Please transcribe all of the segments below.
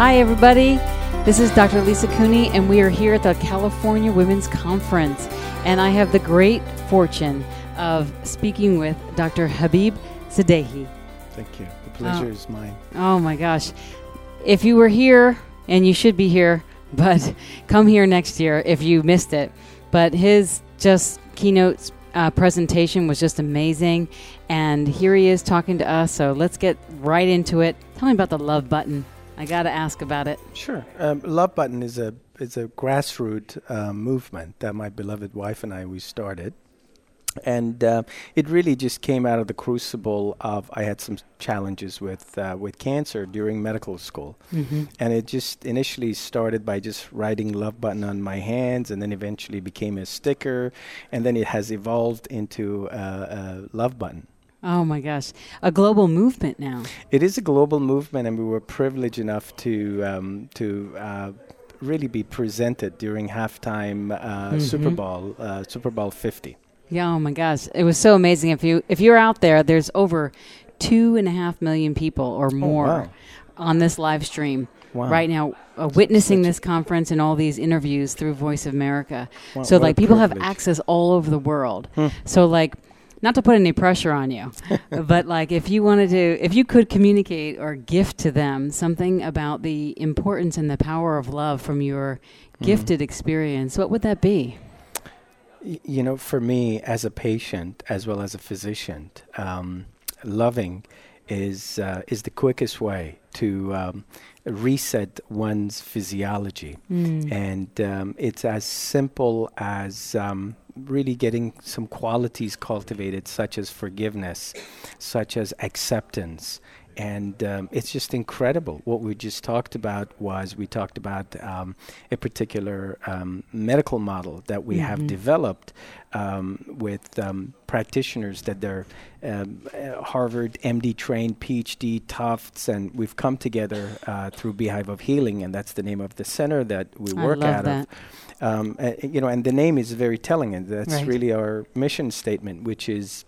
Hi, everybody. This is Dr. Lisa Cooney, and we are here at the California Women's Conference. And I have the great fortune of speaking with Dr. Habib Sadeghi. Thank you. The pleasure Oh. is mine. Oh my gosh. If you were here, and you should be here, but come here next year if you missed it. But his just keynote uh, presentation was just amazing. And here he is talking to us. So let's get right into it. Tell me about the love button. I got to ask about it. Sure. Um, Love Button is a is a grassroots uh, movement that my beloved wife and I we started, and uh, it really just came out of the crucible of I had some challenges with uh, with cancer during medical school, Mm-hmm. and it just initially started by just writing Love Button on my hands, and then eventually became a sticker, and then it has evolved into uh, a Love Button. Oh my gosh. A global movement now. It is a global movement, and we were privileged enough to um, to uh, really be presented during halftime uh, Super Mhm. Bowl, uh, Super Bowl 50. Yeah, oh my gosh. It was so amazing. If you if you're out there, there's over two and a half million people or more Oh, wow. on this live stream Wow. right now uh, witnessing this conference and all these interviews through Voice of America. Wow, so like people have access all over the world. Hmm. So like not to put any pressure on you, but like if you wanted to if you could communicate or gift to them something about the importance and the power of love from your Hmm. gifted experience, what would that be? You know, for me as a patient as well as a physician, um, loving is uh, is the quickest way to um, reset one's physiology. Mm. and um, it's as simple as um, really getting some qualities cultivated, such as forgiveness, such as acceptance. And um, it's just incredible. What we just talked about was we talked about um, a particular um, medical model that we have Mhm. developed um, with um, practitioners that they're um, uh, Harvard MD trained, PhD, Tufts, and we've come together uh, through Be Hive of Healing, and that's the name of the center that we I work out that. of. Um, uh, you know, and the name is very telling, and that's Right. really our mission statement, which is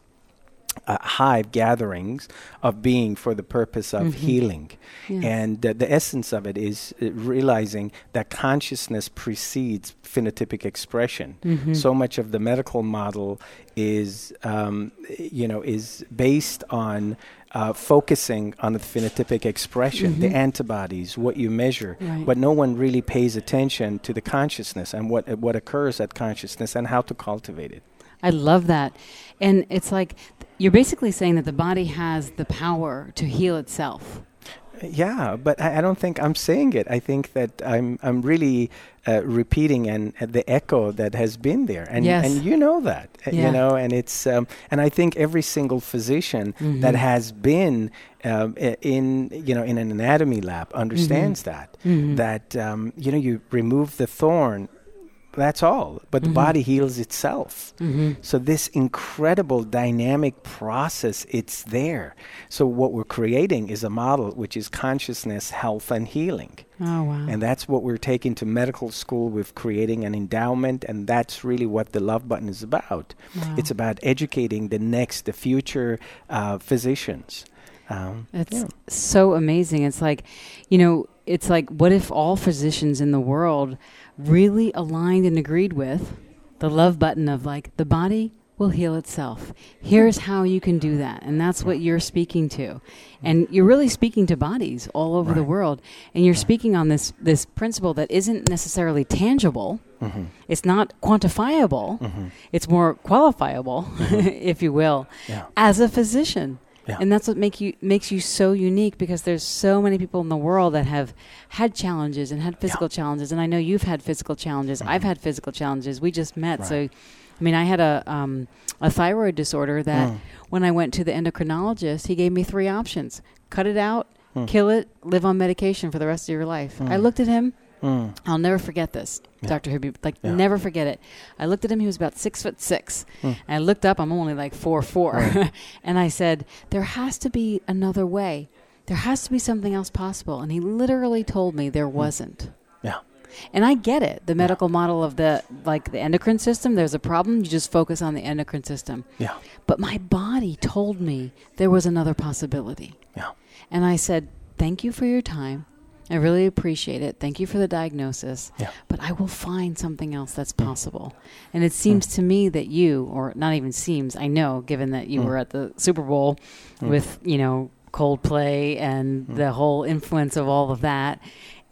uh, hive gatherings of being for the purpose of Mhm. healing. Yes. And uh, the essence of it is uh, realizing that consciousness precedes phenotypic expression. Mhm. So much of the medical model is, um, you know, is based on uh, focusing on the phenotypic expression, the Mhm. antibodies, what you measure, Right. but no one really pays attention to the consciousness and what what occurs at consciousness and how to cultivate it. I love that. And it's like you're basically saying that the body has the power to heal itself. Yeah, but I, I don't think I'm saying it. I think that I'm I'm really uh, repeating and uh, the echo that has been there, and Yes. and you know that, uh, Yeah. you know, and it's um, and I think every single physician that Mhm. has been um, in you know in an anatomy lab understands that Mhm. that um, you know you remove the thorn, that's all, but Mhm. the body heals itself. Mhm. So this incredible dynamic process, it's there. So what we're creating is a model which is consciousness, health, and healing. Oh wow. And that's what we're taking to medical school with creating an endowment, and that's really what the Love Button is about. Wow. It's about educating the next, the future uh, physicians. Um, It's yeah. so amazing. It's like, you know, it's like what if all physicians in the world really aligned and agreed with the love button of like the body will heal itself. Here's how you can do that. And that's what you're speaking to. And you're really speaking to bodies all over the world. And you're speaking on this this principle that isn't necessarily tangible. Mhm. It's not quantifiable. Mhm. It's more qualifiable, if you will, Yeah. as a physician. Yeah. And that's what make you makes you so unique because there's so many people in the world that have had challenges and had physical challenges. And I know you've had physical challenges. I've had physical challenges. We just met, so I mean, I had a um, a thyroid disorder that Mm. when I went to the endocrinologist, he gave me three options: cut it out, Mm. kill it, live on medication for the rest of your life. I Mm. looked at him. Mm. I'll never forget this, Yeah. Dr. Habib. Like, Yeah. never forget it. I looked at him. He was about six foot six. Mm. And I looked up. I'm only like four four. Right. and I said, "There has to be another way. There has to be something else possible." And he literally told me there wasn't. Yeah. And I get it. The medical model of the like the endocrine system. There's a problem. You just focus on the endocrine system. Yeah. But my body told me there was another possibility. Yeah. And I said, "Thank you for your time. I really appreciate it. Thank you for the diagnosis. Yeah. But I will find something else that's possible. And it seems to me that you, or not even seems, I know, given that you Mm. were at the Super Bowl Mm. with, you know, Coldplay and Mm. the whole influence of all of that.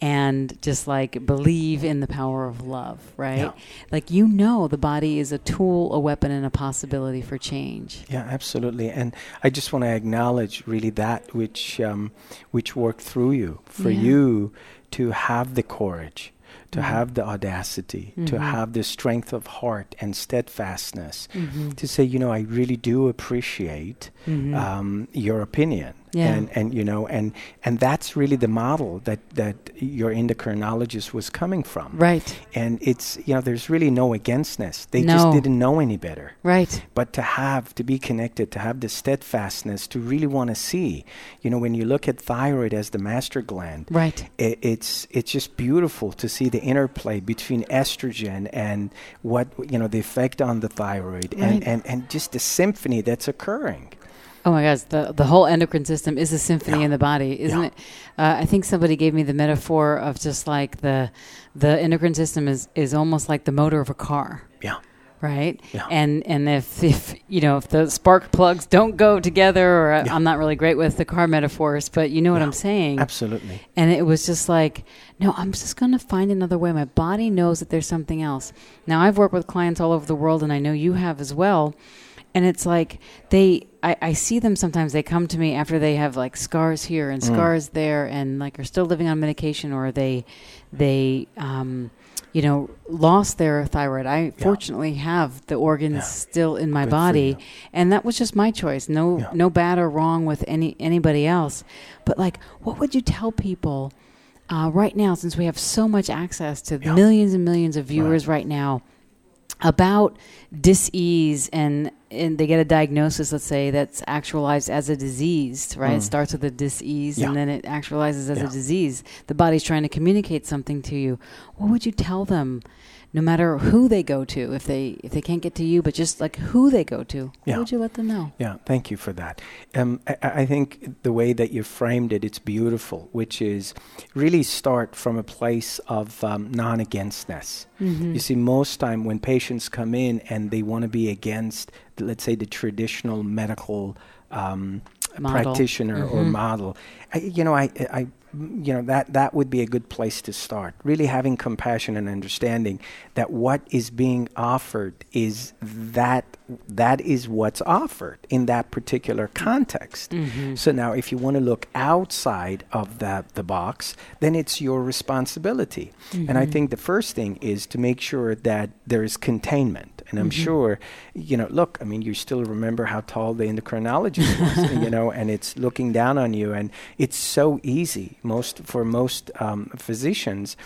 And just like believe in the power of love, right? Yeah. Like you know, the body is a tool, a weapon, and a possibility for change. Yeah, absolutely. And I just want to acknowledge really that which um, which worked through you for Yeah. you to have the courage, to Mhm. have the audacity, to Mhm. have the strength of heart and steadfastness Mm-hmm. to say, you know, I really do appreciate Mm-hmm. um, your opinion. Yeah. And, and you know and and that's really the model that, that your endocrinologist was coming from right, and it's you know there's really no againstness they just didn't know any better right. but to have to be connected to have the steadfastness to really want to see you know when you look at thyroid as the master gland Right. i it's it's just beautiful to see the interplay between estrogen and what you know the effect on the thyroid Right. and, and and just the symphony that's occurring Oh my gosh, the the whole endocrine system is a symphony Yeah. in the body, isn't Yeah. it? Uh, I think somebody gave me the metaphor of just like the the endocrine system is is almost like the motor of a car, yeah right? Yeah. And and if if you know if the spark plugs don't go together, or Yeah. I'm not really great with the car metaphors, but you know what. I'm saying. absolutely And it was just like, no, I'm just going to find another way. My body knows that there's something else. Now, I've worked with clients all over the world, and I know you have as well. And it's like they, I, I see them sometimes. They come to me after they have like scars here and Mm. scars there, and like are still living on medication, or they, they, um, you know, lost their thyroid. I fortunately have the organs Yeah. still in my Good body, and that was just my choice. No, Yeah. no bad or wrong with any anybody else. But like, what would you tell people uh, right now, since we have so much access to Yeah. millions and millions of viewers right now, about dis-ease and and they get a diagnosis, let's say, that's actualized as a disease, right? It Mm. starts with a dis-ease Yeah. and then it actualizes as Yeah. a disease. The body's trying to communicate something to you. What would you tell them, no matter who they go to, if they if they can't get to you, but just like who they go to? What Yeah. would you let them know? Yeah, thank you for that. Um, I, I think the way that you framed it, it's beautiful, which is really start from a place of um, non-againstness. Mm-hmm. You see, most time when patients come in and they want to be against, let's say, the traditional medical um, practitioner or Mhm. model, I, you know, I, I, you know, that that would be a good place to start. Really having compassion and understanding that what is being offered is that that is what's offered in that particular context. Mm-hmm. So now, if you want to look outside of the, the box, then it's your responsibility. And I Mhm. think the first thing is to make sure that there is containment. And I'm Mhm. sure, you know, look, I mean, you still remember how tall the endocrinologist was, you know, and it's looking down on you. And it's so easy, most for most um, physicians,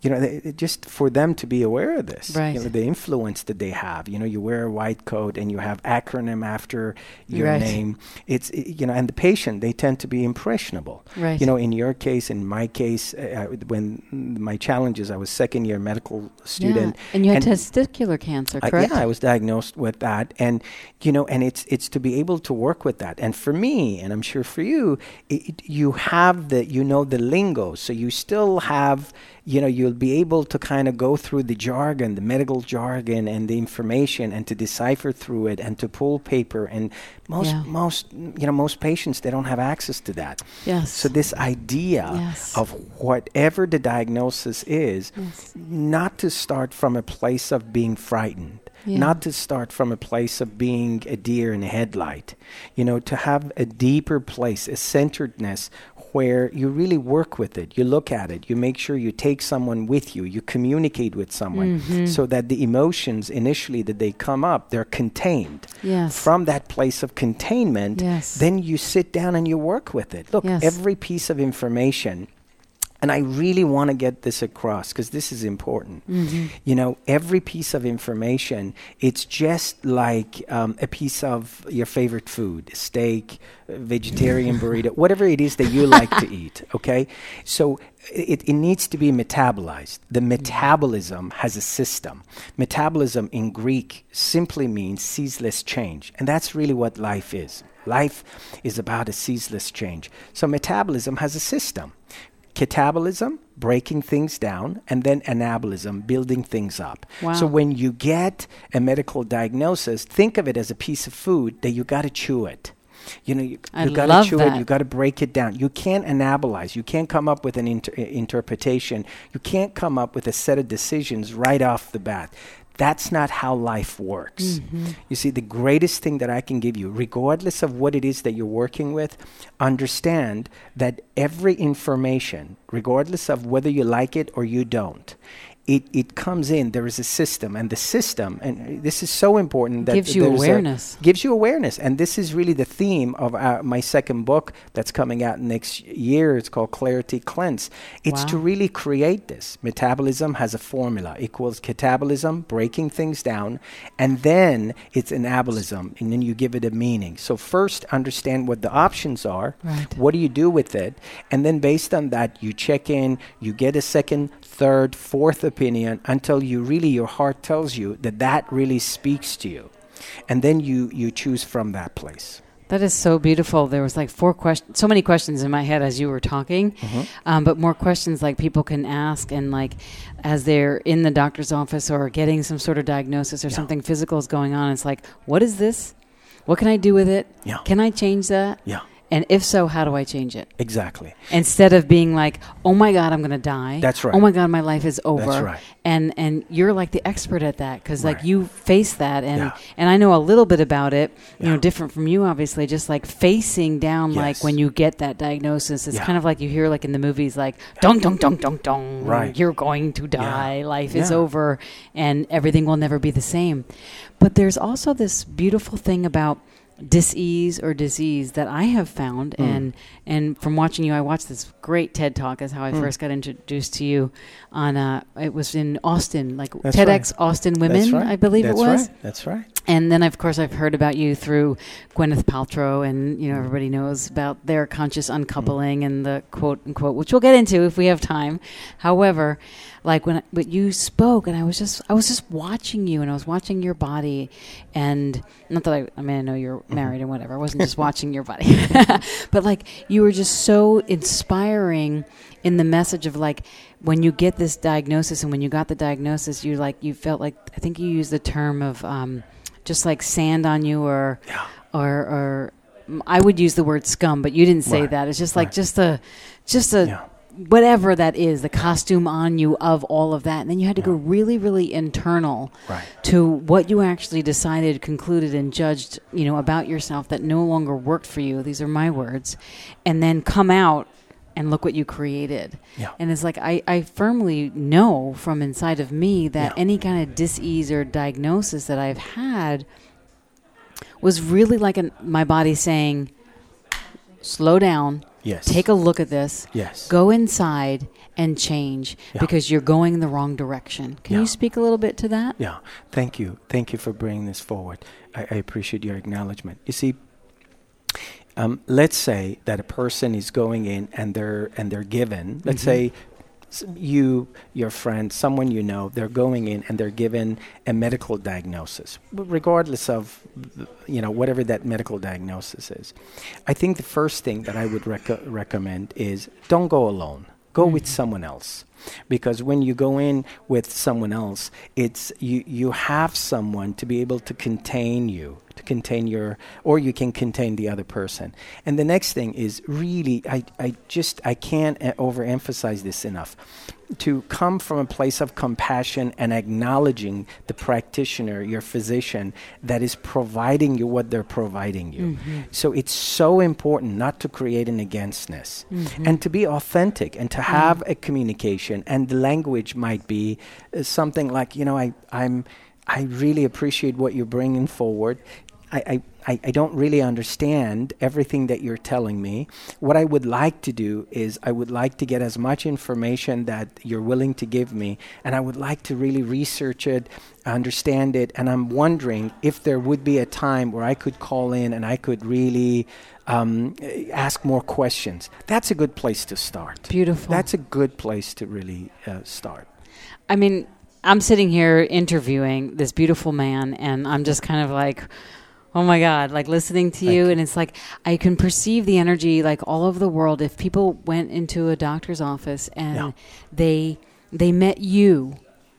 you know, they, just for them to be aware of this, Right. you know, the influence that they have. You know, you wear a white coat and you have acronym after your Right. name. It's, you know, and the patient, they tend to be impressionable. Right. You know, in your case, in my case, uh, uh, when my challenges, I was second year medical student. Yeah. And you had and- testicular cancer, correct? Yeah, I was diagnosed with that, and you know, and it's it's to be able to work with that. And for me, and I'm sure for you, it, it- you have the you know the lingo, so you still have you know you'll be able to kind of go through the jargon, the medical jargon, and the information, and to decipher through it, and to pull paper. And most Yeah. most you know most patients they don't have access to that. yes. So this idea Yes. of whatever the diagnosis is, Yes. not to start from a place of being frightened, Yeah. not to start from a place of being a deer in a headlight, you know, to have a deeper place, a centeredness where you really work with it. You look at it, you make sure you take someone with you, you communicate with someone Mhm. so that the emotions initially that they come up, they're contained. Yes. From that place of containment, Yes. then you sit down and you work with it. Look, Yes. every piece of information, and I really want to get this across because this is important. Mhm. You know, every piece of information, it's just like um, a piece of your favorite food steak, vegetarian burrito, whatever it is that you like to eat, okay? So it, it needs to be metabolized. The metabolism has a system. Metabolism in Greek simply means ceaseless change, and that's really what life is. Life is about a ceaseless change. So metabolism has a system catabolism, breaking things down, and then anabolism, building things up. Wow. So when you get a medical diagnosis, think of it as a piece of food that you got to chew it. You know, you, you got to chew that. it. You got to break it down. You can't anabolize. You can't come up with an inter- interpretation. You can't come up with a set of decisions right off the bat. That's not how life works. Mm-hmm. You see, the greatest thing that I can give you, regardless of what it is that you're working with, understand that every information, regardless of whether you like it or you don't, it, it comes in. There is a system, and the system, and this is so important that Gives you there's a- awareness. gives you awareness, and this is really the theme of uh, my second book that's coming out next year. It's called Clarity Cleanse. It's to really create this. Metabolism has a formula equals catabolism, breaking things down, and then it's anabolism, and then you give it a meaning. So first, understand what the options are. Right. What do you do with it? And then based on that, you check in, you get a second, third, fourth opinion until you really, your heart tells you that that really speaks to you. And then you, you choose from that place. That is so beautiful. There was like four questions, so many questions in my head as you were talking, Mm-hmm. um, but more questions like people can ask and like as they're in the doctor's office or getting some sort of diagnosis or Yeah. something physical is going on. It's like, what is this? What can I do with it? Yeah. Can I change that? Yeah, And if so, how do I change it? exactly. Instead of being like, "Oh my God, I'm going to die." That's right. Oh my God, my life is over. That's right. And and you're like the expert at that because like you face that and Yeah. and I know a little bit about it. You know, different from you, obviously. Just like facing down, like when you get that diagnosis, it's Yeah. kind of like you hear like in the movies, like dong dong dong dong dong. Right. You're going to die. Life is Yeah. over, and everything will never be the same. But there's also this beautiful thing about disease or disease that I have found Mm. and and from watching you I watched this great TED talk is how I Mm. first got introduced to you on uh it was in Austin like That's TEDx Austin Women right. I believe That's it was Right. That's right. And then of course I've heard about you through Gwyneth Paltrow and you know everybody knows about their conscious uncoupling and the quote unquote which we'll get into if we have time. However like when but you spoke and I was just I was just watching you and I was watching your body and not that I I mean I know you're married and whatever. I wasn't just watching your body. But like you were just so inspiring in the message of like when you get this diagnosis and when you got the diagnosis you like you felt like I think you used the term of um, just like sand on you or Yeah. or or I would use the word scum but you didn't say Right. that it's just like Right. just a just a Yeah. whatever that is the costume on you of all of that and then you had to go really really internal Right. to what you actually decided concluded and judged you know about yourself that no longer worked for you these are my words and then come out and look what you created Yeah. and it's like I, I firmly know from inside of me that Yeah. any kind of disease or diagnosis that I've had was really like an, my body saying, slow down, Yes. take a look at this, Yes. go inside and change Yeah. because you're going the wrong direction. Can Yeah. you speak a little bit to that? Yeah, thank you. Thank you for bringing this forward. I, I appreciate your acknowledgement. You see, um, let's say that a person is going in and they're and they're given. Let's Mhm. say you, your friend, someone you know, they're going in and they're given a medical diagnosis, regardless of you know whatever that medical diagnosis is. I think the first thing that I would reco- recommend is don't go alone. Go with someone else because when you go in with someone else it's you you have someone to be able to contain you to contain your or you can contain the other person. And the next thing is really i i just i can't uh, overemphasize this enough. To come from a place of compassion and acknowledging the practitioner your physician that is providing you what they're providing you. Mm-hmm. So it's so important not to create an againstness. Mm-hmm. And to be authentic and to mm-hmm. have a communication and the language might be uh, something like you know I I'm I really appreciate what you're bringing forward. I, I I, I don't really understand everything that you're telling me. What I would like to do is I would like to get as much information that you're willing to give me, and I would like to really research it, understand it, and I'm wondering if there would be a time where I could call in and I could really um, ask more questions. That's a good place to start. Beautiful. That's a good place to really uh, start. I mean, I'm sitting here interviewing this beautiful man, and I'm just kind of like, Oh my God! Like listening to you, you. and it's like I can perceive the energy like all over the world. If people went into a doctor's office and Yeah. they they met you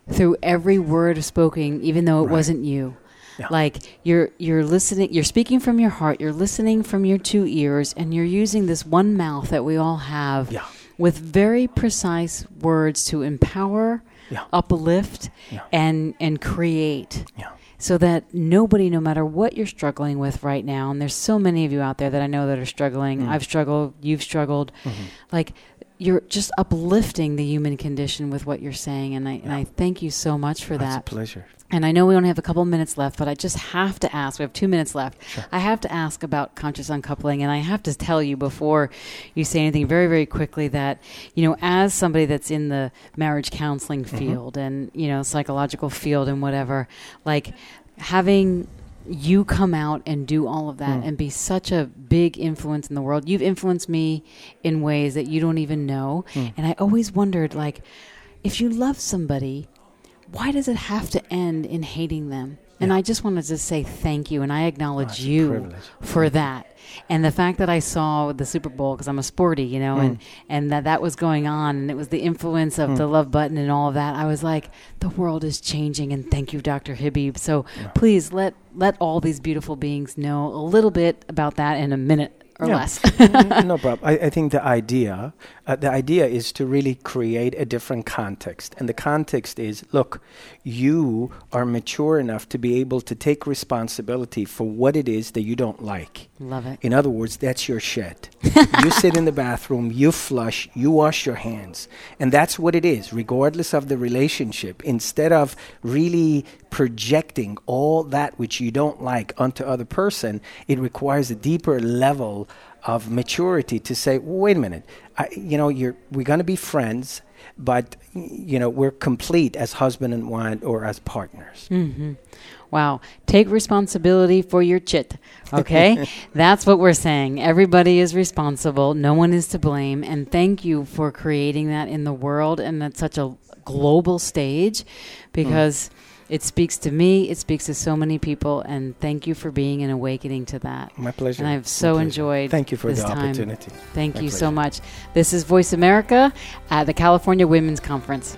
through every word spoken, even though it Right. wasn't you. Yeah. Like you're you're listening, you're speaking from your heart, you're listening from your two ears, and you're using this one mouth that we all have Yeah. with very precise words to empower, Yeah. uplift, and and create Yeah. So that nobody, no matter what you're struggling with right now, and there's so many of you out there that I know that are struggling. Mm. I've struggled, you've struggled. Mhm. Like you're just uplifting the human condition with what you're saying, and I and I thank you so much for that. That's a that. pleasure. And I know we only have a couple minutes left, but I just have to ask. We have two minutes left. Sure. I have to ask about conscious uncoupling, and I have to tell you before you say anything very, very quickly that you know, as somebody that's in the marriage counseling Mm-hmm. field and you know, psychological field and whatever, like having you come out and do all of that Mm. and be such a big influence in the world. You've influenced me in ways that you don't even know, Mm. and I always wondered, like, if you love somebody why does it have to end in hating them? And Yeah. I just wanted to say thank you, and I acknowledge Oh, you for that. And the fact that I saw the Super Bowl because I'm a sporty, you know, and and that that was going on, and it was the influence of Mm. the love button and all of that. I was like, the world is changing, and thank you, Dr. Habib. So Yeah. please let let all these beautiful beings know a little bit about that in a minute or Yeah. less. no problem. I, I think the idea, uh, the idea is to really create a different context, and the context is: look, you are mature enough to be able to take responsibility for what it is that you don't like. Love it. In other words, that's your shed. you sit in the bathroom, you flush, you wash your hands. And that's what it is, regardless of the relationship. Instead of really projecting all that which you don't like onto other person, it requires a deeper level of maturity to say, wait a minute, I, you know, you're, we're going to be friends, but, you know, we're complete as husband and wife or as partners. Mm-hmm. Wow. Take responsibility for your chit. Okay? That's what we're saying. Everybody is responsible. No one is to blame. And thank you for creating that in the world and at such a global stage because it speaks to me, it speaks to so many people. And thank you for being an awakening to that. My pleasure. And I've so enjoyed Thank you for this the time. opportunity. Thank My you so much. This is VoiceAmerica at the California Women's Conference.